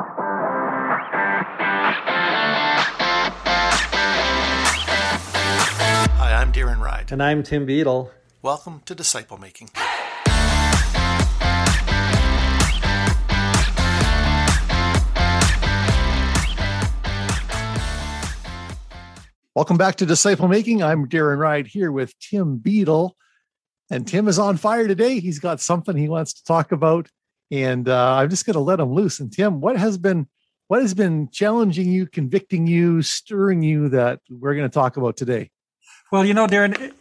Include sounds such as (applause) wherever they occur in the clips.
Hi, I'm Darren Wright. And I'm Tim Beadle. Welcome to Disciple Making. Welcome back to Disciple Making. I'm Darren Wright here with Tim Beadle. And Tim is on fire today. He's got something he wants to talk about. And uh, I'm just going to let them loose. And Tim, what has been what has been challenging you, convicting you, stirring you that we're going to talk about today? Well, you know, Darren,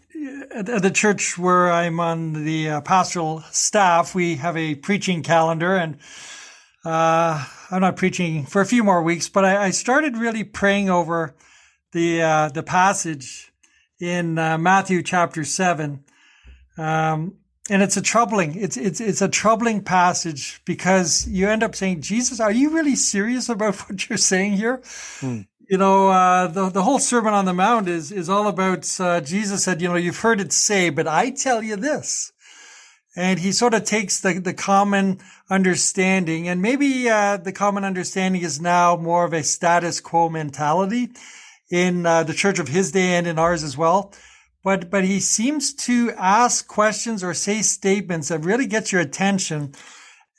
at the church where I'm on the uh, pastoral staff, we have a preaching calendar, and uh, I'm not preaching for a few more weeks, but I, I started really praying over the uh, the passage in uh, Matthew chapter seven, um, and it's a troubling it's it's it's a troubling passage because you end up saying, Jesus, are you really serious about (laughs) what you're saying here? Hmm. You know, uh, the the whole Sermon on the Mount is is all about uh, Jesus said, you know, you've heard it say, but I tell you this. And he sort of takes the, the common understanding, and maybe uh, the common understanding is now more of a status quo mentality in uh, the church of his day and in ours as well. But, but he seems to ask questions or say statements that really get your attention.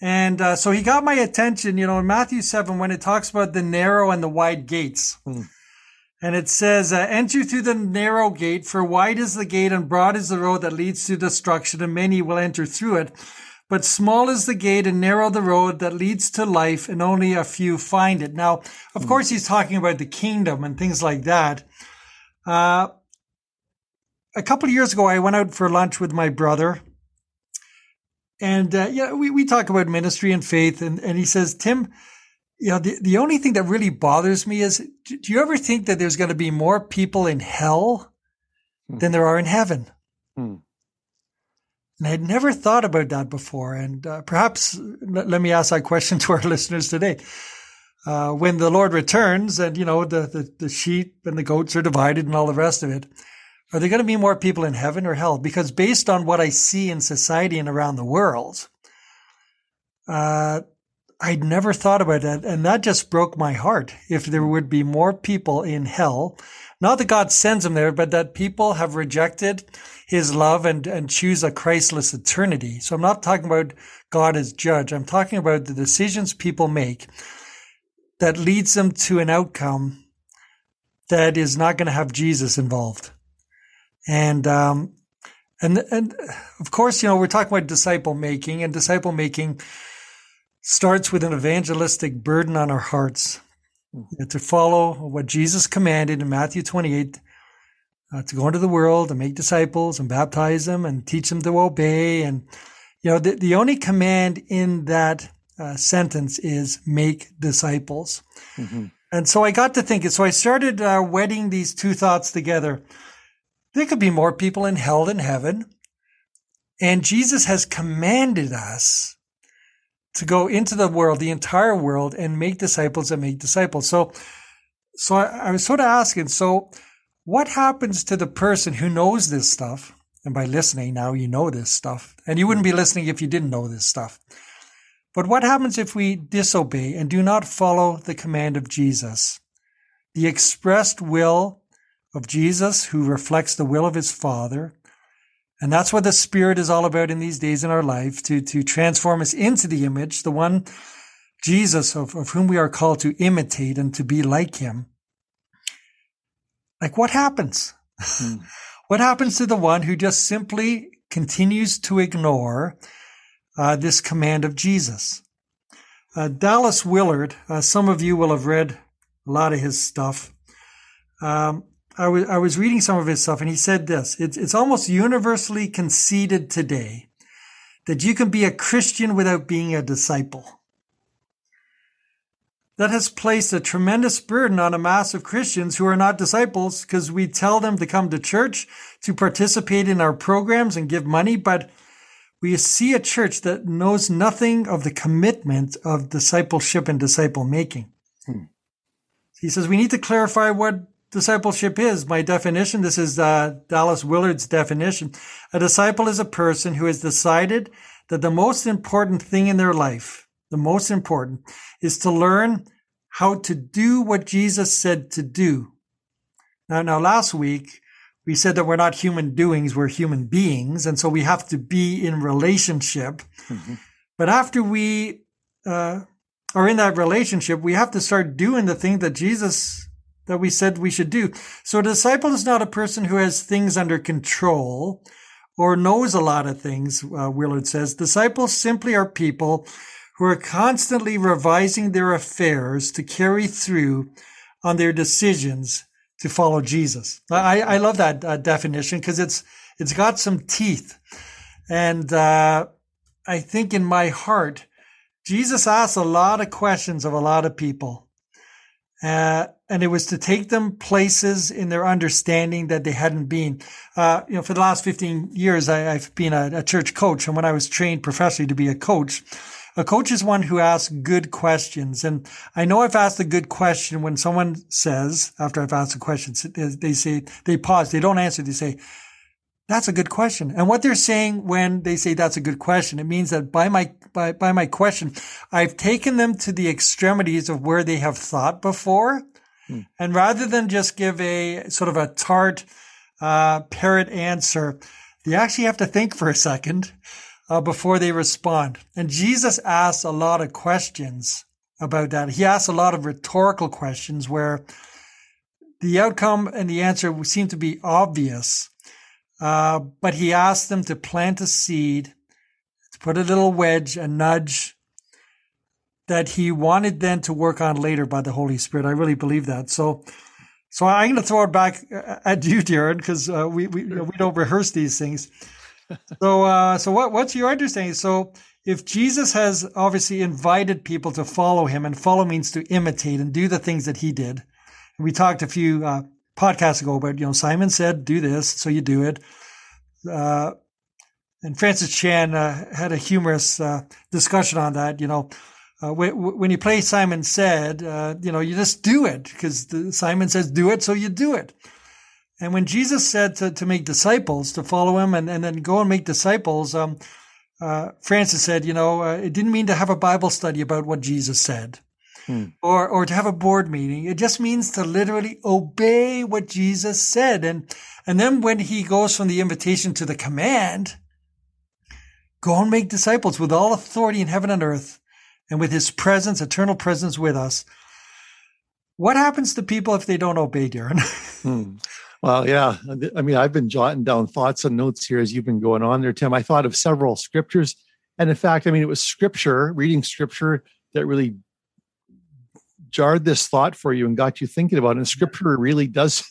And uh, so he got my attention, you know, in Matthew 7, when it talks about the narrow and the wide gates. Mm. And it says, uh, enter through the narrow gate, for wide is the gate and broad is the road that leads to destruction, and many will enter through it. But small is the gate and narrow the road that leads to life, and only a few find it. Now, of mm. course, he's talking about the kingdom and things like that. Uh, a couple of years ago, I went out for lunch with my brother. And uh, yeah, we, we talk about ministry and faith. And, and he says, Tim, you know, the, the only thing that really bothers me is do you ever think that there's going to be more people in hell mm. than there are in heaven? Mm. And I had never thought about that before. And uh, perhaps let, let, me ask that question (laughs) to our listeners today. Uh, when the Lord returns and, you know, the, the, the, sheep and the goats are divided and all the rest of it, are there going to be more people in heaven or hell? Because based on what I see in society and around the world, uh, I'd never thought about that. And that just broke my heart. If there would be more people in hell, not that God sends them there, but that people have rejected his love and, and choose a Christless eternity. So I'm not talking about God as judge. I'm talking about the decisions people make that leads them to an outcome that is not going to have Jesus involved. And, um, and, and of course, you know, we're talking about disciple making and disciple making starts with an evangelistic burden on our hearts to follow what Jesus commanded in Matthew 28 uh, to go into the world and make disciples and baptize them and teach them to obey. And, you know, the, the only command in that uh, sentence is make disciples. Mm-hmm. And so I got to thinking, so I started uh, wedding these two thoughts together. There could be more people in hell than heaven. And Jesus has commanded us to go into the world, the entire world, and make disciples and make disciples. So, so I, I was sort of asking, so what happens to the person who knows this stuff? And by listening now, you know this stuff. And you wouldn't be listening if you didn't know this stuff. But what happens if we disobey and do not follow the command of Jesus? The expressed will of Jesus, who reflects the will of his Father. And that's what the Spirit is all about in these days in our life, to, to transform us into the image, the one Jesus of, of whom we are called to imitate and to be like him. Like what happens? Hmm. (laughs) what happens to the one who just simply continues to ignore uh, this command of Jesus? Uh, Dallas Willard, uh, some of you will have read a lot of his stuff. Um, I was I was reading some of his stuff, and he said this: it's it's almost universally conceded today that you can be a Christian without being a disciple that has placed a tremendous burden on a mass of Christians who are not disciples because we tell them to come to church to participate in our programs and give money, but we see a church that knows nothing of the commitment of discipleship and disciple making. Hmm. He says we need to clarify what discipleship is. My definition, this is uh, Dallas Willard's definition. A disciple is a person who has decided that the most important thing in their life the most important, is to learn how to do what Jesus said to do. Now, now last week, we said that we're not human doings, we're human beings. And so we have to be in relationship. Mm-hmm. But after we uh, are in that relationship, we have to start doing the thing that Jesus, that we said we should do. So a disciple is not a person who has things under control or knows a lot of things, uh, Willard says. Disciples simply are people who are constantly revising their affairs to carry through on their decisions to follow Jesus. I, I love that uh, definition because it's it's got some teeth, and uh, I think in my heart, Jesus asked a lot of questions of a lot of people, uh, and it was to take them places in their understanding that they hadn't been. Uh, you know, for the last fifteen years, I, have been a, a church coach, and when I was trained professionally to be a coach. A coach is one who asks good questions. And I know I've asked a good question when someone says, after I've asked a question, they say, they pause, they don't answer, they say, that's a good question. And what they're saying when they say that's a good question, it means that by my, by, by my question, I've taken them to the extremities of where they have thought before. Hmm. And rather than just give a sort of a tart, uh, parrot answer, they actually have to think for a second uh, before they respond. And Jesus asks a lot of questions about that. He asks a lot of rhetorical questions where the outcome and the answer seem to be obvious. Uh, but he asks them to plant a seed, to put a little wedge, a nudge that he wanted then to work on later by the Holy Spirit. I really believe that. So, so I'm going to throw it back at you, Darren, because uh, we we, we don't rehearse these things (laughs) so, uh, so what, what's your understanding? So, if Jesus has obviously invited people to follow him, and follow means to imitate and do the things that he did. And we talked a few uh, podcasts ago about, you know, Simon said, do this, so you do it. Uh, and Francis Chan uh, had a humorous uh, discussion on that. You know, uh, when, when, you play Simon said, uh, you know, you just do it because Simon says do it, so you do it. And when Jesus said to, to make disciples, to follow him and, and then go and make disciples, um, uh, Francis said, you know, uh, it didn't mean to have a Bible study about what Jesus said hmm. or, or to have a board meeting. It just means to literally obey what Jesus said. And, and then when he goes from the invitation to the command, go and make disciples with all authority in heaven and earth and with his presence, eternal presence with us. What happens to people if they don't obey, Darren? (laughs) hmm. Well, yeah. I mean, I've been jotting down thoughts and notes here as you've been going on there, Tim. I thought of several scriptures. And in fact, I mean, it was scripture, reading scripture that really jarred this thought for you and got you thinking about it. And scripture really does,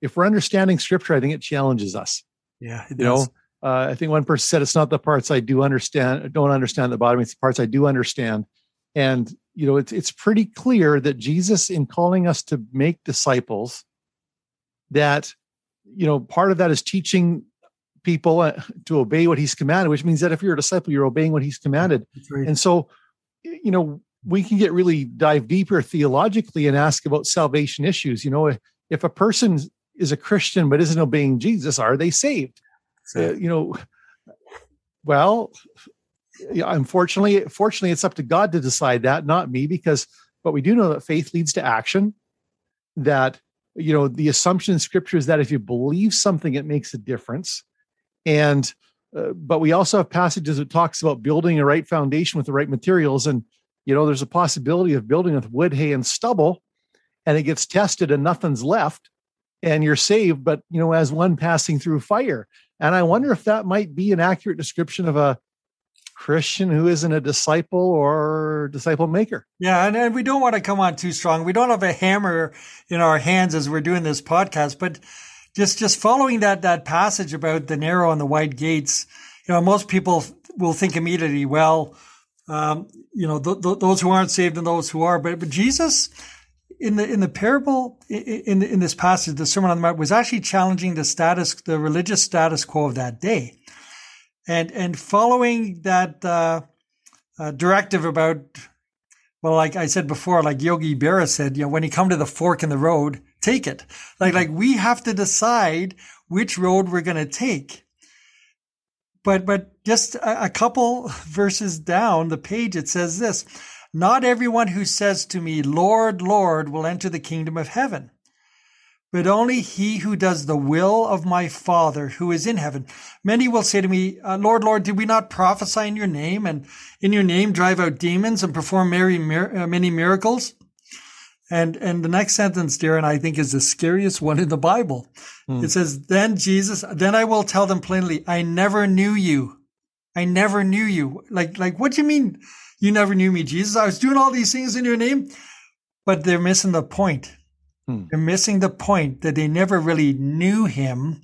if we're understanding scripture, I think it challenges us. Yeah. you does. know, uh, I think one person said it's not the parts I do understand, don't understand the bottom, it's the parts I do understand. And, you know, it's, it's pretty clear that Jesus, in calling us to make disciples, that you know part of that is teaching people uh, to obey what he's commanded which means that if you're a disciple you're obeying what he's commanded right. and so you know we can get really dive deeper theologically and ask about salvation issues you know if, if a person is a christian but isn't obeying jesus are they saved you know well unfortunately fortunately it's up to god to decide that not me because but we do know that faith leads to action that you know the assumption in scripture is that if you believe something it makes a difference. And uh, but we also have passages that talks about building a right foundation with the right materials. And you know there's a possibility of building with wood hay and stubble and it gets tested and nothing's left and you're saved. But you know as one passing through fire and i wonder if that might be an accurate description of a Christian who isn't a disciple or disciple maker. Yeah, and, and we don't want to come on too strong. We don't have a hammer in our hands as we're doing this podcast, but just just following that that passage about the narrow and the wide gates, you know, most people will think immediately, well, um, you know, th- th- those who aren't saved and those who are, but but Jesus in the in the parable in in this passage, the Sermon on the Mount was actually challenging the status, the religious status quo of that day and and following that uh, uh, directive about well, like I said before, like Yogi Berra said, you know, when you come to the fork in the road, take it. Like like we have to decide which road we're going to take. but but just a, a couple (laughs) verses down the page, it says this: Not everyone who says to me, "Lord, Lord," will enter the kingdom of heaven but only he who does the will of my Father who is in heaven. Many will say to me, uh, Lord, Lord, did we not prophesy in your name and in your name drive out demons and perform many, uh, many miracles? And, and the next sentence, Darren, I think is the scariest one in the Bible. Hmm. It says, then Jesus, then I will tell them plainly, I never knew you. I never knew you. Like, like, what do you mean you never knew me, Jesus? I was doing all these things in your name, but they're missing the point Hmm. They're missing the point that they never really knew him.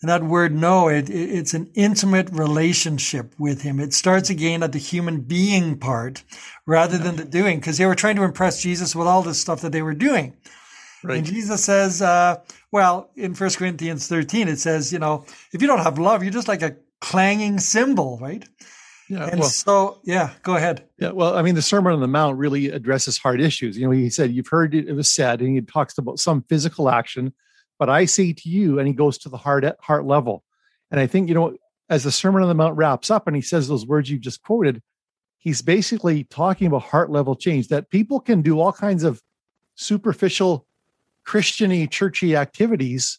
And that word know, it, it, it's an intimate relationship with him. It starts again at the human being part rather than the doing, because they were trying to impress Jesus with all this stuff that they were doing. Right. And Jesus says, uh, well, in 1 Corinthians 13, it says, you know, if you don't have love, you're just like a clanging cymbal, right? Yeah. And well, so, yeah, go ahead. Yeah. Well, I mean, the Sermon on the Mount really addresses hard issues. You know, he said, You've heard it, it was said, and he talks about some physical action, but I say to you, and he goes to the heart, heart level. And I think, you know, as the Sermon on the Mount wraps up and he says those words you just quoted, he's basically talking about heart level change that people can do all kinds of superficial Christiany, churchy activities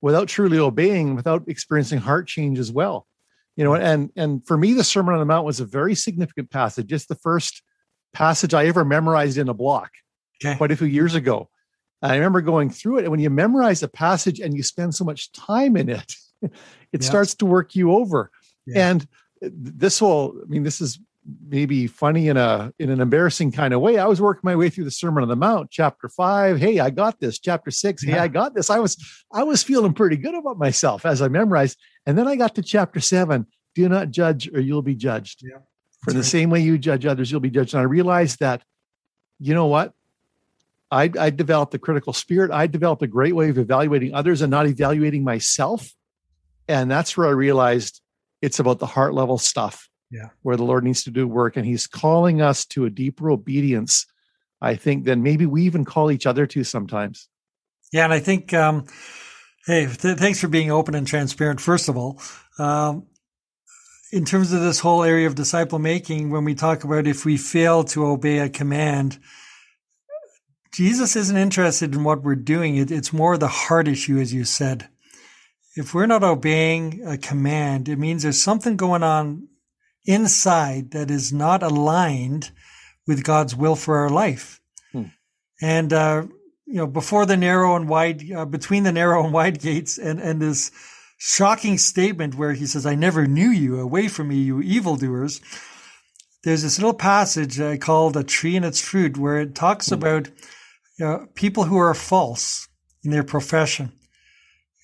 without truly obeying, without experiencing heart change as well you know and and for me the sermon on the mount was a very significant passage just the first passage i ever memorized in a block okay. quite a few years ago i remember going through it and when you memorize a passage and you spend so much time in it (laughs) it yeah. starts to work you over yeah. and this will i mean this is maybe funny in a in an embarrassing kind of way i was working my way through the sermon on the mount chapter 5 hey i got this chapter 6 hey i got this i was i was feeling pretty good about myself as i memorized and then I got to chapter seven do not judge or you'll be judged. Yeah. For the same way you judge others, you'll be judged. And I realized that, you know what? I, I developed a critical spirit. I developed a great way of evaluating others and not evaluating myself. And that's where I realized it's about the heart level stuff. Yeah. Where the Lord needs to do work. And He's calling us to a deeper obedience, I think, than maybe we even call each other to sometimes. Yeah. And I think um, Hey, th- thanks for being open and transparent, first of all. Um, in terms of this whole area of disciple making, when we talk about if we fail to obey a command, Jesus isn't interested in what we're doing. It, it's more the heart issue, as you said. If we're not obeying a command, it means there's something going on inside that is not aligned with God's will for our life. Hmm. And uh, you know, before the narrow and wide, uh, between the narrow and wide gates, and and this shocking statement where he says, "I never knew you. Away from me, you evildoers." There's this little passage uh, called "A Tree and Its Fruit," where it talks mm-hmm. about you know, people who are false in their profession.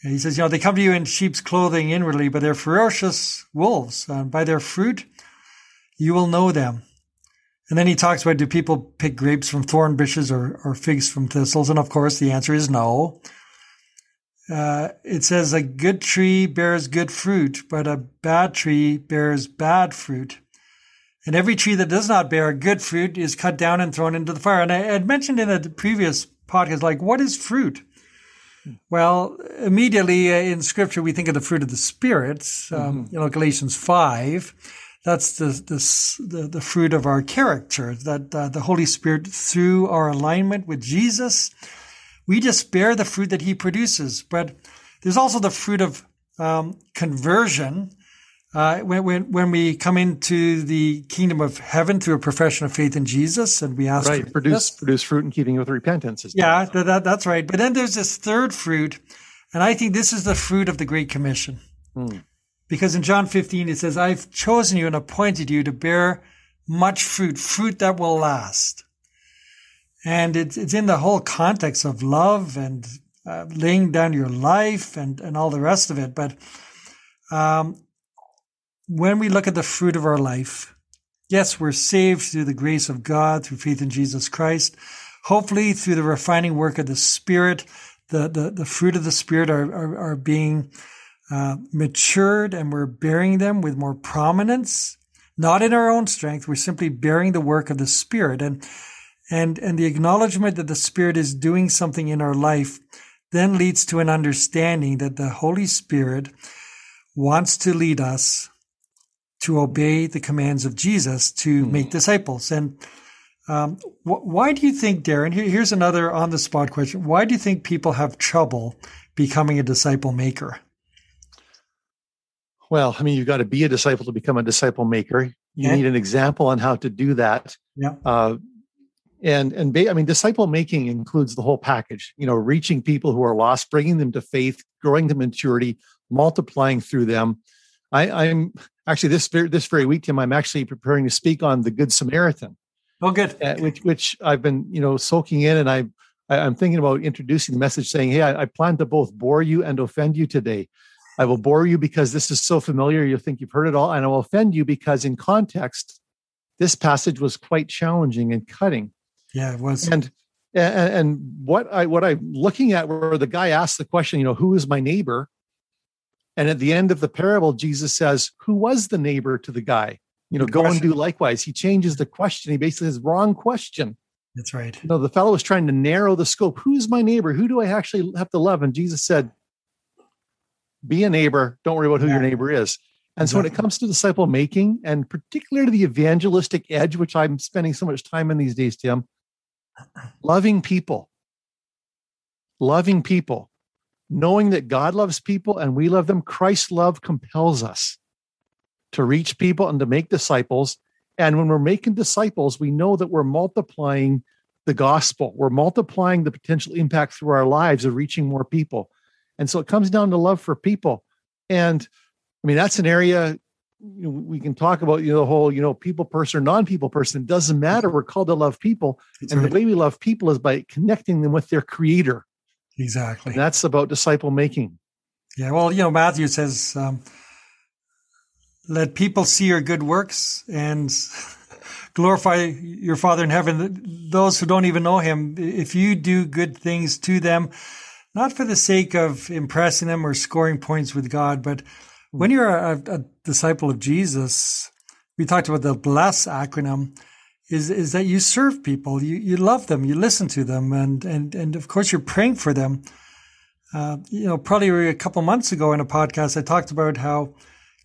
And he says, you know, they come to you in sheep's clothing inwardly, but they're ferocious wolves. Uh, by their fruit, you will know them. And then he talks about do people pick grapes from thorn bushes or, or figs from thistles? And of course, the answer is no. Uh, it says a good tree bears good fruit, but a bad tree bears bad fruit. And every tree that does not bear good fruit is cut down and thrown into the fire. And I had mentioned in a previous podcast, like, what is fruit? Well, immediately uh, in scripture, we think of the fruit of the Spirit, um, mm-hmm. you know, Galatians 5 that's the, the, the, the fruit of our character, that uh, the Holy Spirit, through our alignment with Jesus, we just bear the fruit that he produces. But there's also the fruit of um, conversion. Uh, when, when, when we come into the kingdom of heaven through a profession of faith in Jesus and we ask right, produce, produce fruit in keeping with repentance. Yeah, that, that, that's right. But then there's this third fruit, and I think this is the fruit of the Great Commission. Hmm. Because in John 15, it says, I've chosen you and appointed you to bear much fruit, fruit that will last. And it's, it's in the whole context of love and uh, laying down your life and, and all the rest of it. But um, when we look at the fruit of our life, yes, we're saved through the grace of God, through faith in Jesus Christ. Hopefully, through the refining work of the Spirit, the, the, the fruit of the Spirit are, are, are being uh, matured and we're bearing them with more prominence, not in our own strength. We're simply bearing the work of the Spirit and, and, and the acknowledgement that the Spirit is doing something in our life then leads to an understanding that the Holy Spirit wants to lead us to obey the commands of Jesus to mm. make disciples. And um, wh- why do you think, Darren? Here, here's another on the spot question. Why do you think people have trouble becoming a disciple maker? Well, I mean, you've got to be a disciple to become a disciple maker. You yeah. need an example on how to do that. Yeah. Uh, and and ba- I mean, disciple making includes the whole package. You know, reaching people who are lost, bringing them to faith, growing to maturity, multiplying through them. I, am actually this very, this very week, Tim. I'm actually preparing to speak on the Good Samaritan. Oh, good. Uh, which which I've been you know soaking in, and I, I am thinking about introducing the message, saying, "Hey, I, I plan to both bore you and offend you today." I will bore you because this is so familiar, you'll think you've heard it all. And I will offend you because, in context, this passage was quite challenging and cutting. Yeah, it was. And and, and what I what I'm looking at where the guy asks the question, you know, who is my neighbor? And at the end of the parable, Jesus says, Who was the neighbor to the guy? You know, Good go question. and do likewise. He changes the question. He basically says, wrong question. That's right. You know, the fellow was trying to narrow the scope. Who's my neighbor? Who do I actually have to love? And Jesus said, be a neighbor. Don't worry about who yeah. your neighbor is. And so when it comes to disciple making and particularly the evangelistic edge, which I'm spending so much time in these days, Tim, loving people, loving people, knowing that God loves people and we love them, Christ's love compels us to reach people and to make disciples. And when we're making disciples, we know that we're multiplying the gospel, we're multiplying the potential impact through our lives of reaching more people. And so it comes down to love for people. And I mean, that's an area you know, we can talk about, you know, the whole, you know, people person or non people person. It doesn't matter. We're called to love people. That's and right. the way we love people is by connecting them with their creator. Exactly. And that's about disciple making. Yeah. Well, you know, Matthew says, um, let people see your good works and (laughs) glorify your Father in heaven. Those who don't even know him, if you do good things to them, not for the sake of impressing them or scoring points with God, but when you're a, a disciple of Jesus, we talked about the BLESS acronym, is, is that you serve people, you, you love them, you listen to them, and, and, and of course you're praying for them. Uh, you know, probably a couple months ago in a podcast, I talked about how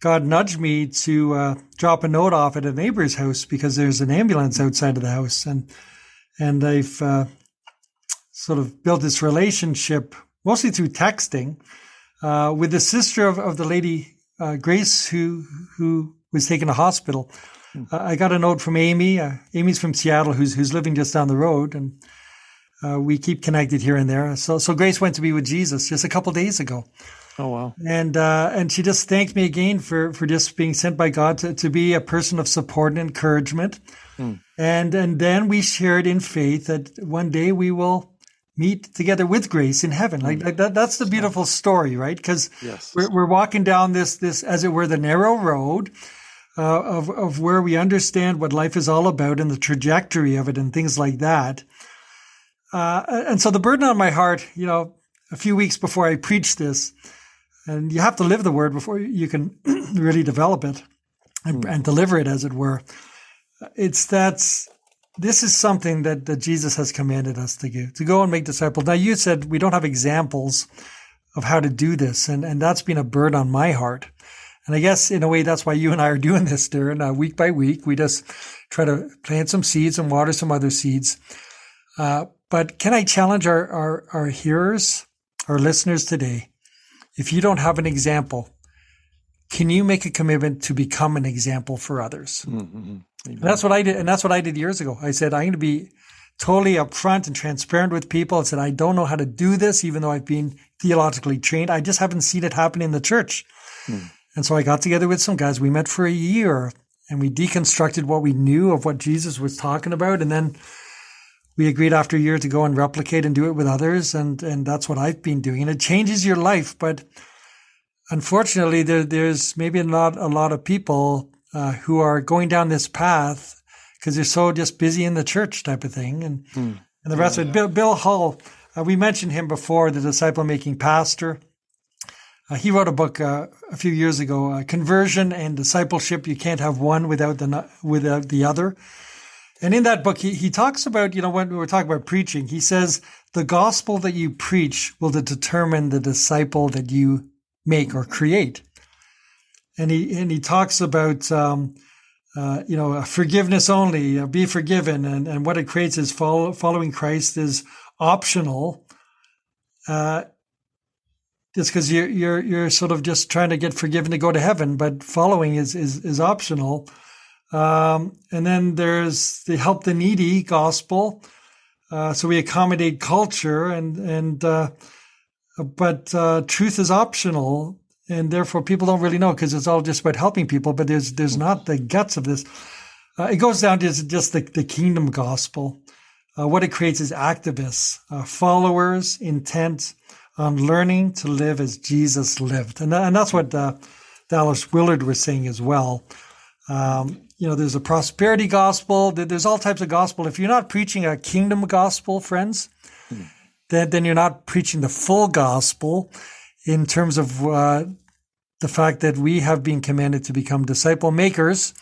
God nudged me to uh, drop a note off at a neighbor's house because there's an ambulance outside of the house, and and I've uh, sort of built this relationship mostly through texting uh, with the sister of, of the lady uh, Grace who who was taken to hospital. Hmm. Uh, I got a note from Amy. Uh, Amy's from Seattle, who's who's living just down the road, and uh, we keep connected here and there. So so Grace went to be with Jesus just a couple days ago. Oh wow! And uh, and she just thanked me again for for just being sent by God to, to be a person of support and encouragement. Hmm. And and then we shared in faith that one day we will meet together with grace in heaven. Like, mm. like that, that's the beautiful story, right? Because yes. we're, we're walking down this, this, as it were, the narrow road. Uh, of of where we understand what life is all about and the trajectory of it and things like that. Uh, and so the burden on my heart, you know, a few weeks before I preach this, and you have to live the word before you can (clears throat) really develop it and, mm. and deliver it, as it were. It's that's this is something that, that Jesus has commanded us to do, to go and make disciples. Now, you said we don't have examples of how to do this, and, and that's been a burden on my heart. And I guess in a way, that's why you and I are doing this, Darren, uh, week by week. We just try to plant some seeds and water some other seeds. Uh, but can I challenge our, our, our hearers, our listeners today? If you don't have an example, can you make a commitment to become an example for others? Mm-hmm. That's what I did. And that's what I did years ago. I said, I'm going to be totally upfront and transparent with people. I said, I don't know how to do this, even though I've been theologically trained. I just haven't seen it happen in the church. Hmm. And so I got together with some guys. We met for a year and we deconstructed what we knew of what Jesus was talking about. And then we agreed after a year to go and replicate and do it with others. And, and that's what I've been doing. And it changes your life. But unfortunately, there, there's maybe not a lot of people uh, who are going down this path because they're so just busy in the church type of thing and hmm. and the rest yeah, of it. Bill, Bill Hull, uh, we mentioned him before, the disciple making pastor. Uh, he wrote a book uh, a few years ago, uh, "Conversion and Discipleship." You can't have one without the without the other. And in that book, he, he talks about, you know, when we were talking about preaching, he says the gospel that you preach will determine the disciple that you make or create. and he and he talks about um, uh, you know forgiveness only, uh, be forgiven, and and what it creates is follow, following Christ is optional. Uh, just because you're you're you're sort of just trying to get forgiven to go to heaven, but following is is is optional. Um, and then there's the help the needy gospel. Uh, so we accommodate culture and and uh, but uh, truth is optional, and therefore people don't really know because it's all just about helping people. But there's there's not the guts of this. Uh, it goes down to just the, the kingdom gospel. Uh, what it creates is activists, uh, followers, intent on learning to live as Jesus lived, and and that's what Dallas Willard was saying as well. Um, you know, there's a prosperity gospel. There's all types of gospel. If you're not preaching a kingdom gospel, friends, hmm. then, then you're not preaching the full gospel in terms of uh, the fact that we have been commanded to become disciple makers.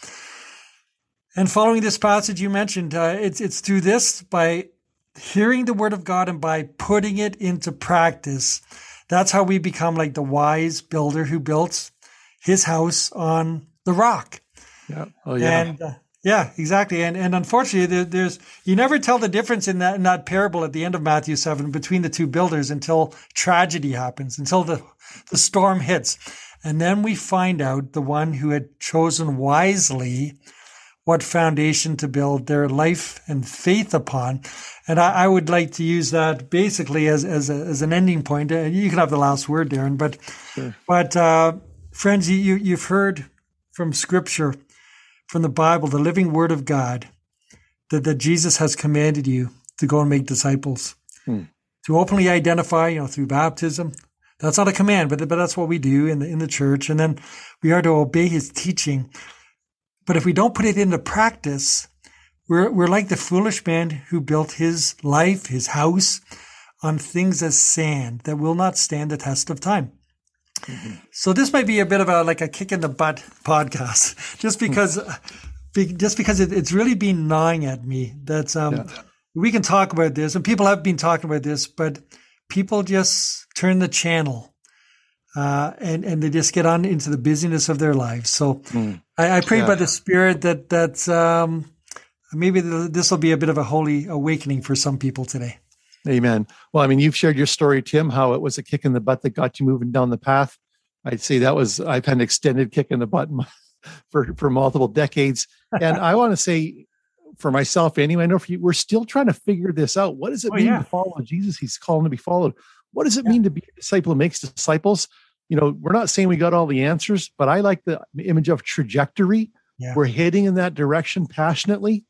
And following this passage you mentioned, uh, it's, it's through this by hearing the word of God and by putting it into practice. That's how we become like the wise builder who built his house on the rock. Yeah. Oh, yeah. And uh, yeah, exactly. And and unfortunately, there, there's you never tell the difference in that in that parable at the end of Matthew seven between the two builders until tragedy happens, until the the storm hits, and then we find out the one who had chosen wisely what foundation to build their life and faith upon. And I, I would like to use that basically as as, a, as an ending point. You can have the last word, Darren. But sure. but uh, friends, you you've heard from Scripture from the Bible, the living word of God, that, that Jesus has commanded you to go and make disciples, hmm. to openly identify, you know, through baptism. That's not a command, but, but that's what we do in the, in the church. And then we are to obey his teaching. But if we don't put it into practice, we're, we're like the foolish man who built his life, his house on things as sand that will not stand the test of time. Mm-hmm. So this might be a bit of a like a kick in the butt (laughs) podcast, just hmm. because, uh, just because it, it's really been gnawing at me. That um, yeah. we can talk about this, and people have been talking about this, but people just turn the channel, uh, and and they just get on into the busyness of their lives. So mm. I, I, pray yeah. by the Spirit that that um, maybe this will be a bit of a holy awakening for some people today. Amen. Well, I mean, you've shared your story, Tim, how it was a kick in the butt that got you moving down the path. I'd say that was I've had an extended kick in the butt (laughs) for for multiple decades, and I want to say for myself anyway. I know for you, we're still trying to figure this out. What does it oh, mean yeah. to follow Jesus? He's calling to be followed. What does it yeah. mean to be a disciple who makes disciples? You know, we're not saying we got all the answers, but I like the image of trajectory. Yeah. We're heading in that direction passionately.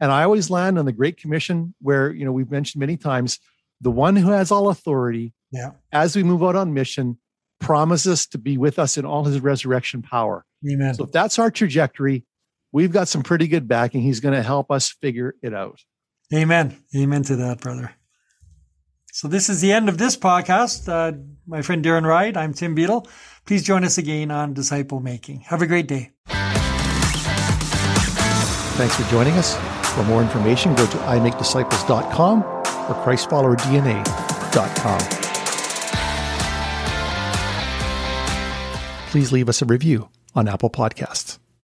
And I always land on the Great Commission, where you know we've mentioned many times, the one who has all authority. Yeah. As we move out on mission, promises to be with us in all his resurrection power. Amen. So if that's our trajectory, we've got some pretty good backing. He's going to help us figure it out. Amen. Amen to that, brother. So this is the end of this podcast. Uh, my friend Darren Wright, I'm Tim Beadle. Please join us again on Disciple Making. Have a great day. Thanks for joining us. For more information, go to imakedisciples.com or ChristFollowerDNA.com. Please leave us a review on Apple Podcasts.